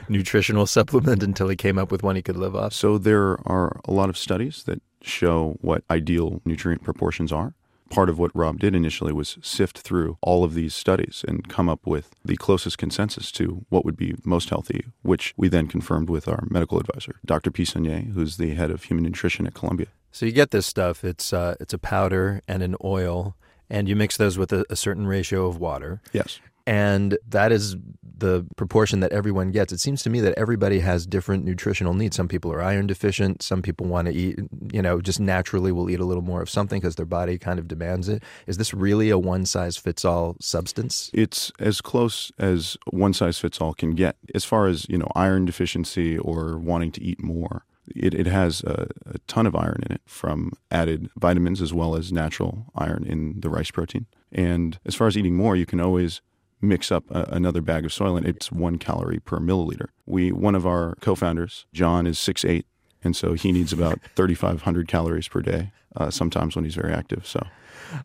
[LAUGHS] nutritional supplement until he came up with one he could live off? So there are a lot of studies that show what ideal nutrient proportions are part of what Rob did initially was sift through all of these studies and come up with the closest consensus to what would be most healthy, which we then confirmed with our medical advisor, Dr. Pi-Sunyer, who's the head of human nutrition at Columbia. So you get this stuff. It's uh, it's a powder and an oil, and you mix those with a, a certain ratio of water. Yes. And that is the proportion that everyone gets. It seems to me that everybody has different nutritional needs. Some people are iron deficient. Some people want to eat, you know, just naturally will eat a little more of something because their body kind of demands it. Is this really a one size fits all substance? It's as close as one size fits all can get. As far as, you know, iron deficiency or wanting to eat more, it, it has a, a ton of iron in it from added vitamins as well as natural iron in the rice protein. And as far as eating more, you can always mix up a, another bag of Soylent, it's one calorie per milliliter. We one of our co-founders, John, is six eight, and so he needs about [LAUGHS] thirty five hundred calories per day. Uh, sometimes when he's very active. So,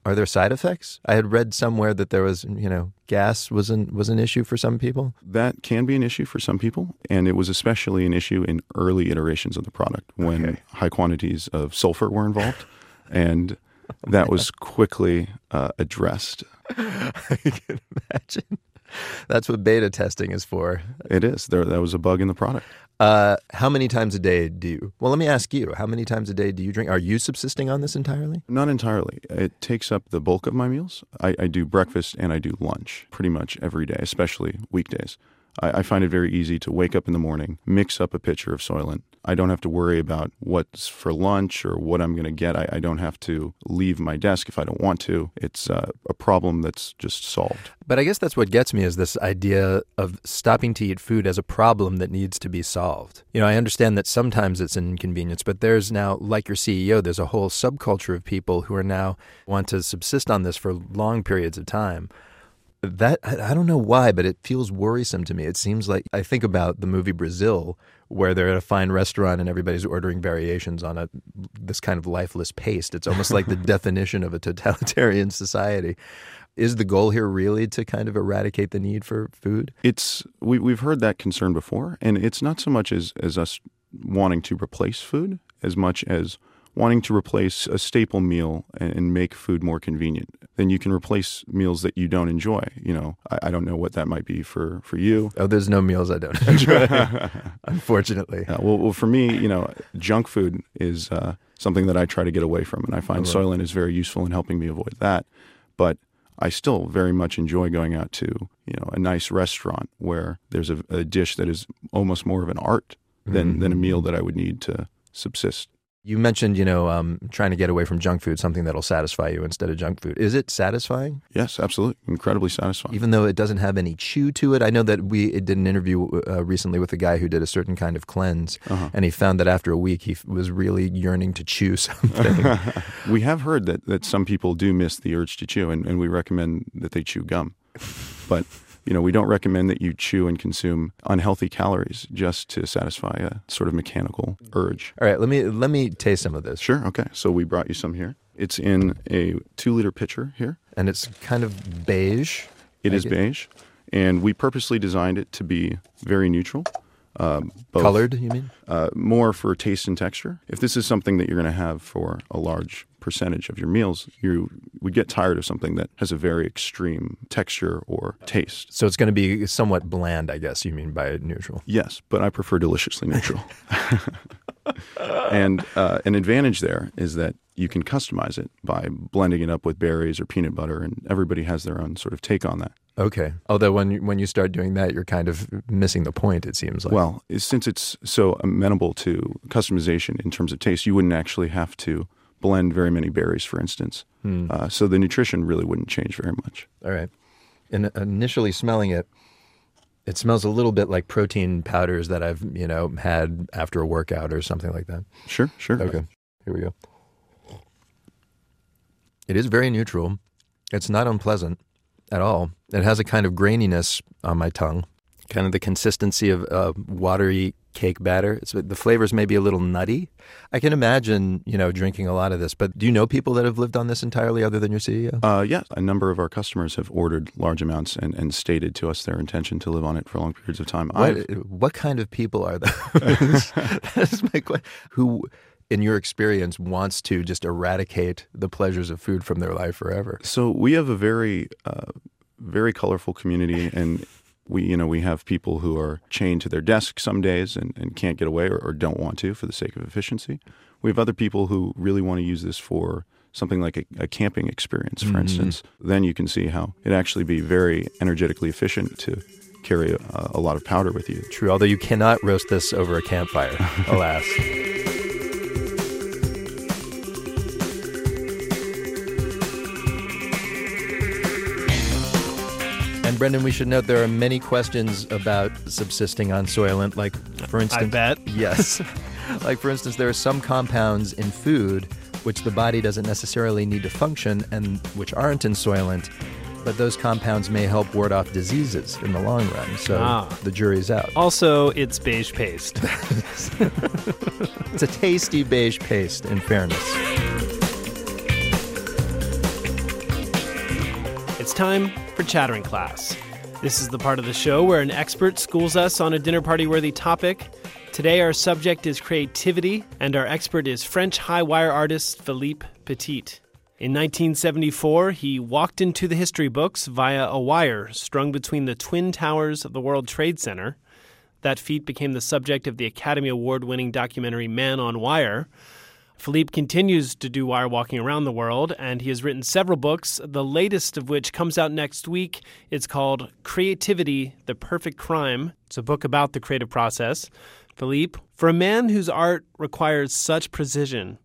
are there side effects? I had read somewhere that there was, you know, gas was an was an issue for some people. That can be an issue for some people, and it was especially an issue in early iterations of the product when okay. high quantities of sulfur were involved, and [LAUGHS] that was quickly uh, addressed. [LAUGHS] I can imagine. That's what beta testing is for. It is. There, that was a bug in the product. Uh, how many times a day do you? Well, let me ask you. How many times a day do you drink? Are you subsisting on this entirely? Not entirely. It takes up the bulk of my meals. I, I do breakfast and I do lunch pretty much every day, especially weekdays. I, I find it very easy to wake up in the morning, mix up a pitcher of Soylent. I don't have to worry about what's for lunch or what I'm going to get. I, I, don't have to leave my desk if I don't want to. It's uh, a problem that's just solved. But I guess that's what gets me is this idea of stopping to eat food as a problem that needs to be solved. You know, I understand that sometimes it's an inconvenience, but there's now, like your CEO, there's a whole subculture of people who are now want to subsist on this for long periods of time that I don't know why, but it feels worrisome to me. It seems like I think about the movie Brazil, where they're at a fine restaurant and everybody's ordering variations on a this kind of lifeless paste. It's almost like the [LAUGHS] definition of a totalitarian society. Is the goal here really to kind of eradicate the need for food? It's we we've heard that concern before, and it's not so much as as us wanting to replace food as much as wanting to replace a staple meal and make food more convenient, then you can replace meals that you don't enjoy. You know, I, I don't know what that might be for, for you. Oh, there's no meals I don't [LAUGHS] enjoy, [LAUGHS] unfortunately. Yeah, well, well, for me, you know, junk food is uh, something that I try to get away from, and I find oh, Soylent is very useful in helping me avoid that. But I still very much enjoy going out to you know a nice restaurant where there's a, a dish that is almost more of an art than mm-hmm. than a meal that I would need to subsist. You mentioned, you know, um, trying to get away from junk food, something that'll satisfy you instead of junk food. Is it satisfying? Yes, absolutely, incredibly satisfying. Even though it doesn't have any chew to it. I know that we did an interview uh, recently with a guy who did a certain kind of cleanse, uh-huh. and he found that after a week he f- was really yearning to chew [LAUGHS] something. [LAUGHS] we have heard that that some people do miss the urge to chew, and, and we recommend that they chew gum, but you know, we don't recommend that you chew and consume unhealthy calories just to satisfy a sort of mechanical urge. All right, let me let me taste some of this. Sure. Okay. So we brought you some here. It's in a two liter pitcher here, and it's kind of beige. It I is beige, and we purposely designed it to be very neutral. Uh, both, Colored, you mean? Uh, more for taste and texture. If this is something that you're going to have for a large percentage of your meals, you would get tired of something that has a very extreme texture or taste. So it's going to be somewhat bland, I guess you mean by neutral. Yes, but I prefer deliciously neutral. [LAUGHS] and uh, an advantage there is that you can customize it by blending it up with berries or peanut butter, and everybody has their own sort of take on that. Okay. Although when you, when you start doing that, you're kind of missing the point. It seems like. Well, since it's so amenable to customization in terms of taste, you wouldn't actually have to blend very many berries, for instance. Hmm. Uh, so the nutrition really wouldn't change very much. All right. And initially smelling it, It smells a little bit like protein powders that I've, you know, had after a workout or something like that. Sure, sure. Okay. Here we go. It is very neutral. It's not unpleasant at all. It has a kind of graininess on my tongue, kind of the consistency of uh, watery cake batter. It's, the flavors may be a little nutty. I can imagine, you know, drinking a lot of this. But do you know people that have lived on this entirely other than your CEO? Uh, yeah, a number of our customers have ordered large amounts and, and stated to us their intention to live on it for long periods of time. What, what kind of people are those? [LAUGHS] That's my question. Who, in your experience, wants to just eradicate the pleasures of food from their life forever? So we have a very, uh, very colorful community, and we, you know, we have people who are chained to their desk some days and, and can't get away or, or don't want to for the sake of efficiency. We have other people who really want to use this for something like a, a camping experience, for Mhm. instance. Then you can see how it actually be very energetically efficient to carry a, a lot of powder with you. True, although you cannot roast this over a campfire, [LAUGHS] alas. And Brendan, we should note there are many questions about subsisting on Soylent. Like, for instance, I bet. [LAUGHS] yes, like for instance, there are some compounds in food which the body doesn't necessarily need to function, and which aren't in Soylent. But those compounds may help ward off diseases in the long run. So Ah. the jury's out. Also, it's beige paste. [LAUGHS] It's a tasty beige paste, in fairness. It's time for Chattering Class. This is the part of the show where an expert schools us on a dinner party worthy topic. Today, our subject is creativity, and our expert is French high wire artist Philippe Petit. In 1974, he walked into the history books via a wire strung between the twin towers of the World Trade Center. That feat became the subject of the Academy Award winning documentary Man on Wire. Philippe continues to do wire walking around the world, and he has written several books, the latest of which comes out next week. It's called Creativity The Perfect Crime. It's a book about the creative process. Philippe, for a man whose art requires such precision,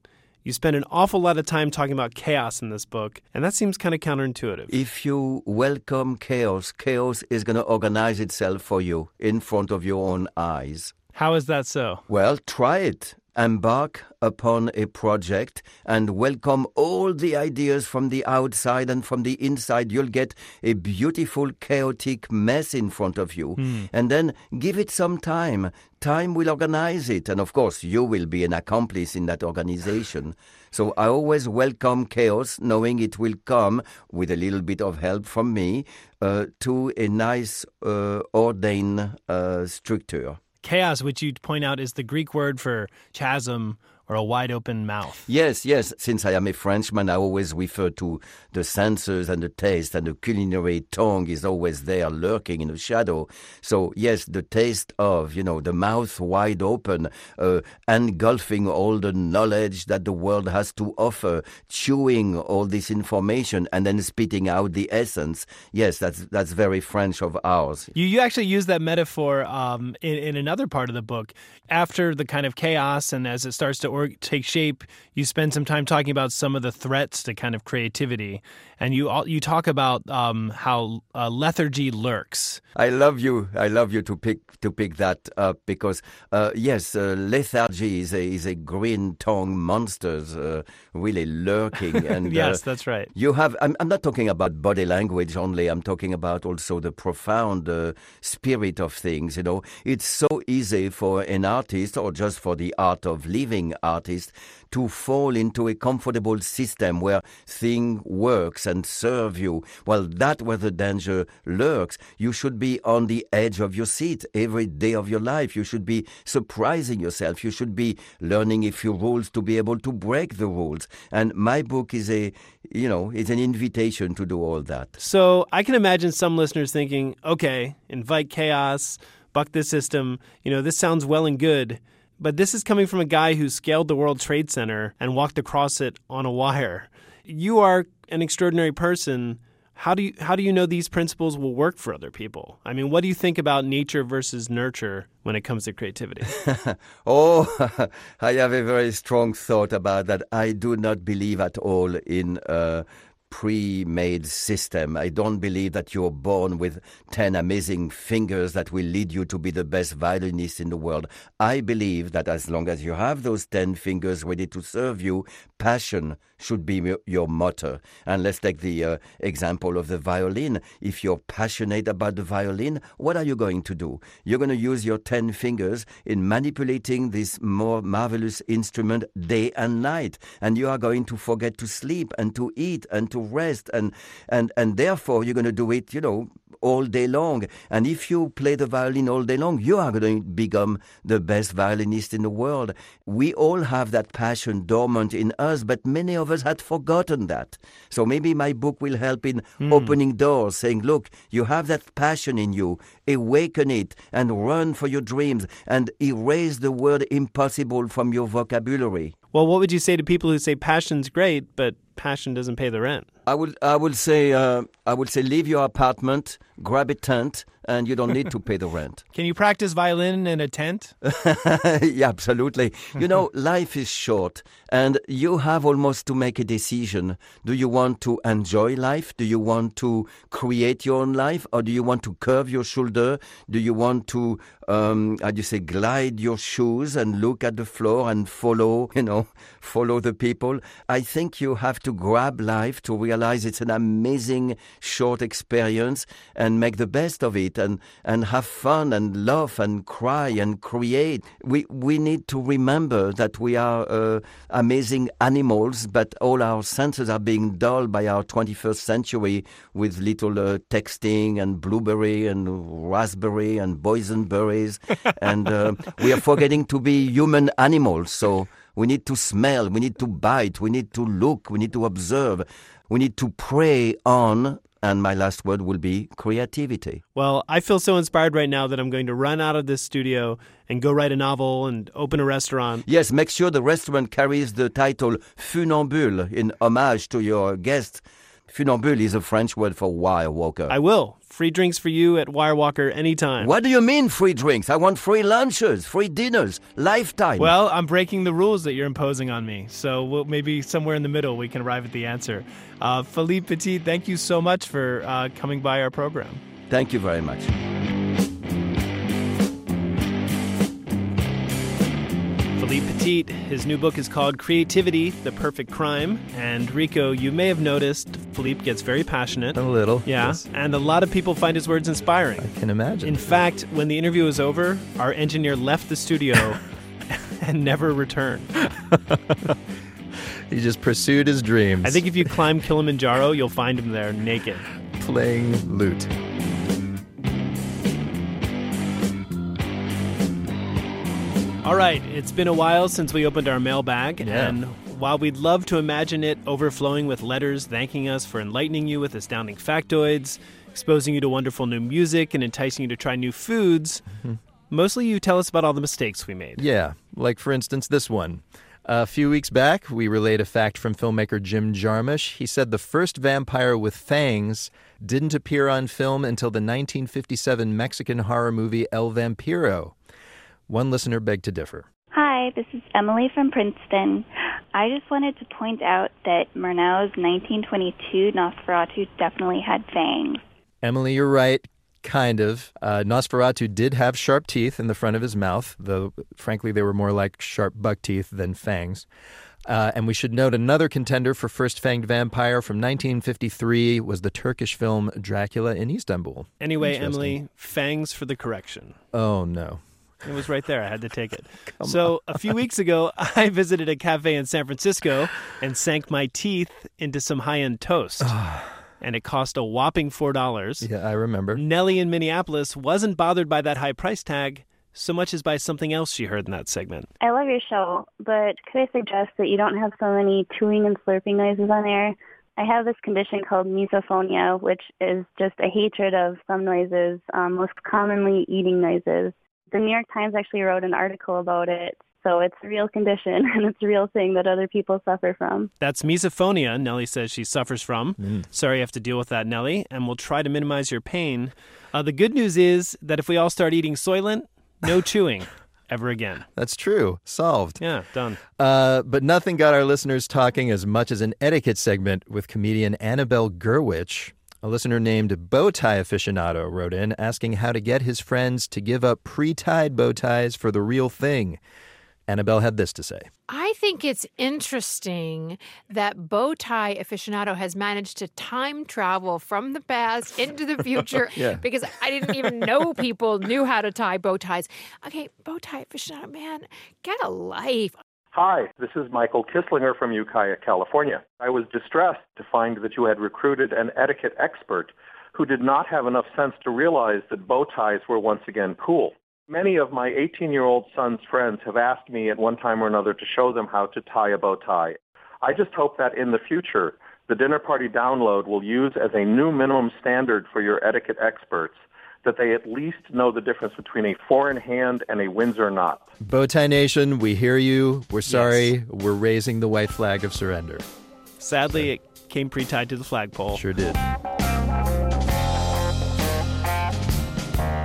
you spend an awful lot of time talking about chaos in this book, and that seems kind of counterintuitive. If you welcome chaos, chaos is going to organize itself for you in front of your own eyes. How is that so? Well, try it. Embark upon a project and welcome all the ideas from the outside and from the inside. You'll get a beautiful, chaotic mess in front of you. Hmm. And then give it some time. Time will organize it. And of course, you will be an accomplice in that organization. So I always welcome chaos, knowing it will come with a little bit of help from me uh, to a nice, uh, ordained uh, structure. Chaos, which you'd point out is the Greek word for chasm or a wide open mouth. Yes, yes. Since I am a Frenchman, I always refer to the senses and the taste, and the culinary tongue is always there lurking in the shadow. So, yes, the taste of, you know, the mouth wide open, uh, engulfing all the knowledge that the world has to offer, chewing all this information, and then spitting out the essence. Yes, that's, that's very French of ours. You, you actually use that metaphor um, in, in another part of the book. After the kind of chaos and as it starts to take shape, you spend some time talking about some of the threats to kind of creativity. And you all, you talk about um, how uh, lethargy lurks. I love you. I love you to pick to pick that up because uh, yes, uh, lethargy is a is a green tongue monsters uh, really lurking. [LAUGHS] And Yes, uh, that's right. You have. I'm, I'm not talking about body language only. I'm talking about also the profound uh, spirit of things. You know, it's so easy for an artist or just for the art of living artist to fall into a comfortable system where thing works and serve you. Well, that where the danger lurks. You should be on the edge of your seat every day of your life. You should be surprising yourself. You should be learning a few rules to be able to break the rules. And my book is a, you know, it's an invitation to do all that. So I can imagine some listeners thinking, okay, invite chaos, buck the system. You know, this sounds well and good. But this is coming from a guy who scaled the World Trade Center and walked across it on a wire. You are an extraordinary person. How do you how do you know these principles will work for other people? I mean, what do you think about nature versus nurture when it comes to creativity? [LAUGHS] oh, [LAUGHS] I have a very strong thought about that. I do not believe at all in uh, pre-made system. I don't believe that you're born with 10 amazing fingers that will lead you to be the best violinist in the world. I believe that as long as you have those 10 fingers ready to serve you, passion should be your motto. And let's take the uh, example of the violin. If you're passionate about the violin, what are you going to do? You're going to use your 10 fingers in manipulating this more marvelous instrument day and night. And you are going to forget to sleep and to eat and to rest. And, and, and therefore, you're going to do it, you know, all day long. And if you play the violin all day long, you are going to become the best violinist in the world. We all have that passion dormant in us, but many of us had forgotten that. So maybe my book will help in mm. opening doors, saying, look, you have that passion in you, awaken it and run for your dreams and erase the word impossible from your vocabulary. Well, what would you say to people who say passion's great, but passion doesn't pay the rent? I would I would say uh, I would say leave your apartment, grab a tent, and you don't need to pay the [LAUGHS] rent. Can you practice violin in a tent? [LAUGHS] yeah, absolutely. You know, [LAUGHS] life is short, and you have almost to make a decision. Do you want to enjoy life? Do you want to create your own life, or do you want to curve your shoulder? Do you want to, um, how do you say, glide your shoes and look at the floor and follow, you know, follow the people? I think you have to grab life to realize it's an amazing short experience and make the best of it and, and have fun and laugh and cry and create. We, we need to remember that we are uh, amazing animals, but all our senses are being dulled by our 21st century with little uh, texting and blueberry and raspberry and boysenberries. [LAUGHS] and uh, we are forgetting to be human animals. So we need to smell, we need to bite, we need to look, we need to observe, we need to prey on and my last word will be creativity. Well, I feel so inspired right now that I'm going to run out of this studio and go write a novel and open a restaurant. Yes, make sure the restaurant carries the title Funambule in homage to your guest. Funambule is a French word for wire walker. I will. Free drinks for you at Wirewalker anytime. What do you mean free drinks? I want free lunches, free dinners, lifetime. Well, I'm breaking the rules that you're imposing on me. So we'll, maybe somewhere in the middle we can arrive at the answer. Uh, Philippe Petit, thank you so much for uh, coming by our program. Thank you very much. Philippe Petit. His new book is called Creativity The Perfect Crime. And Rico, you may have noticed Philippe gets very passionate. A little. Yeah. Yes. And a lot of people find his words inspiring. I can imagine. In fact, when the interview was over, our engineer left the studio [LAUGHS] and never returned. he just pursued his dreams. I think if you climb Kilimanjaro, you'll find him there naked. Playing lute. All right, it's been a while since we opened our mailbag, Yeah. and while we'd love to imagine it overflowing with letters thanking us for enlightening you with astounding factoids, exposing you to wonderful new music, and enticing you to try new foods, mm-hmm. mostly you tell us about all the mistakes we made. Yeah, like for instance, this one. A few weeks back, we relayed a fact from filmmaker Jim Jarmusch. He said the first vampire with fangs didn't appear on film until the 1957 Mexican horror movie El Vampiro. One listener begged to differ. Hi, this is Emily from Princeton. I just wanted to point out that Murnau's 1922 Nosferatu definitely had fangs. Emily, you're right. Kind of. Uh, Nosferatu did have sharp teeth in the front of his mouth, though, frankly, they were more like sharp buck teeth than fangs. Uh, and we should note another contender for first fanged vampire from 1953 was the Turkish film Dracula in Istanbul. Anyway, Emily, fangs for the correction. Oh, no. It was right there. I had to take it. [LAUGHS] so, a few weeks ago, [LAUGHS] I visited a cafe in San Francisco and sank my teeth into some high end toast. and it cost a whopping $4. Yeah, I remember. Nellie in Minneapolis wasn't bothered by that high price tag so much as by something else she heard in that segment. I love your show, but could I suggest that you don't have so many chewing and slurping noises on air? I have this condition called misophonia, which is just a hatred of some noises, um, most commonly eating noises. The New York Times actually wrote an article about it, so it's a real condition [LAUGHS] and it's a real thing that other people suffer from. That's misophonia, Nellie says she suffers from. Sorry you have to deal with that, Nellie, and we'll try to minimize your pain. Uh, the good news is that if we all start eating Soylent, no [LAUGHS] chewing. ever again. That's true. Solved. Yeah, done. Uh, but nothing got our listeners talking as much as an etiquette segment with comedian Annabelle Gurwitch. A listener named Bow Tie Aficionado wrote in asking how to get his friends to give up pre tied bow ties for the real thing. Annabelle had this to say. I think it's interesting that bow tie aficionado has managed to time travel from the past into the future [LAUGHS] Yeah. because I didn't even know people knew how to tie bow ties. Okay, bow tie aficionado, man, get a life. Hi, this is Michael Kisslinger from Ukiah, California. I was distressed to find that you had recruited an etiquette expert who did not have enough sense to realize that bow ties were once again cool. Many of my 18-year-old son's friends have asked me at one time or another to show them how to tie a bow tie. I just hope that in the future, the dinner party download will use as a new minimum standard for your etiquette experts that they at least know the difference between a four in hand and a Windsor knot. Bowtie Nation, we hear you. We're sorry. We're raising the white flag of surrender. Sadly, it came pre tied to the flagpole. Sure did.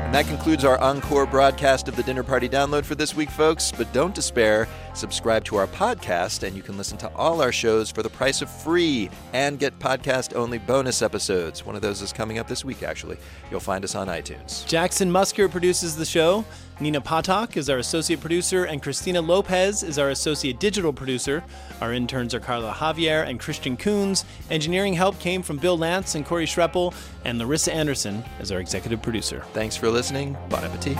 And that concludes our encore broadcast of the Dinner Party Download for this week, folks. But don't despair. Subscribe to our podcast, and you can listen to all our shows for the price of free and get podcast only bonus episodes. One of those is coming up this week, actually. You'll find us on iTunes. Jackson Musker produces the show. Nina Potok is our associate producer, and Christina Lopez is our associate digital producer. Our interns are Carla Javier and Christian Coons. Engineering help came from Bill Lance and Corey Schreppel, and Larissa Anderson is our executive producer. Thanks for listening. Bon appetit.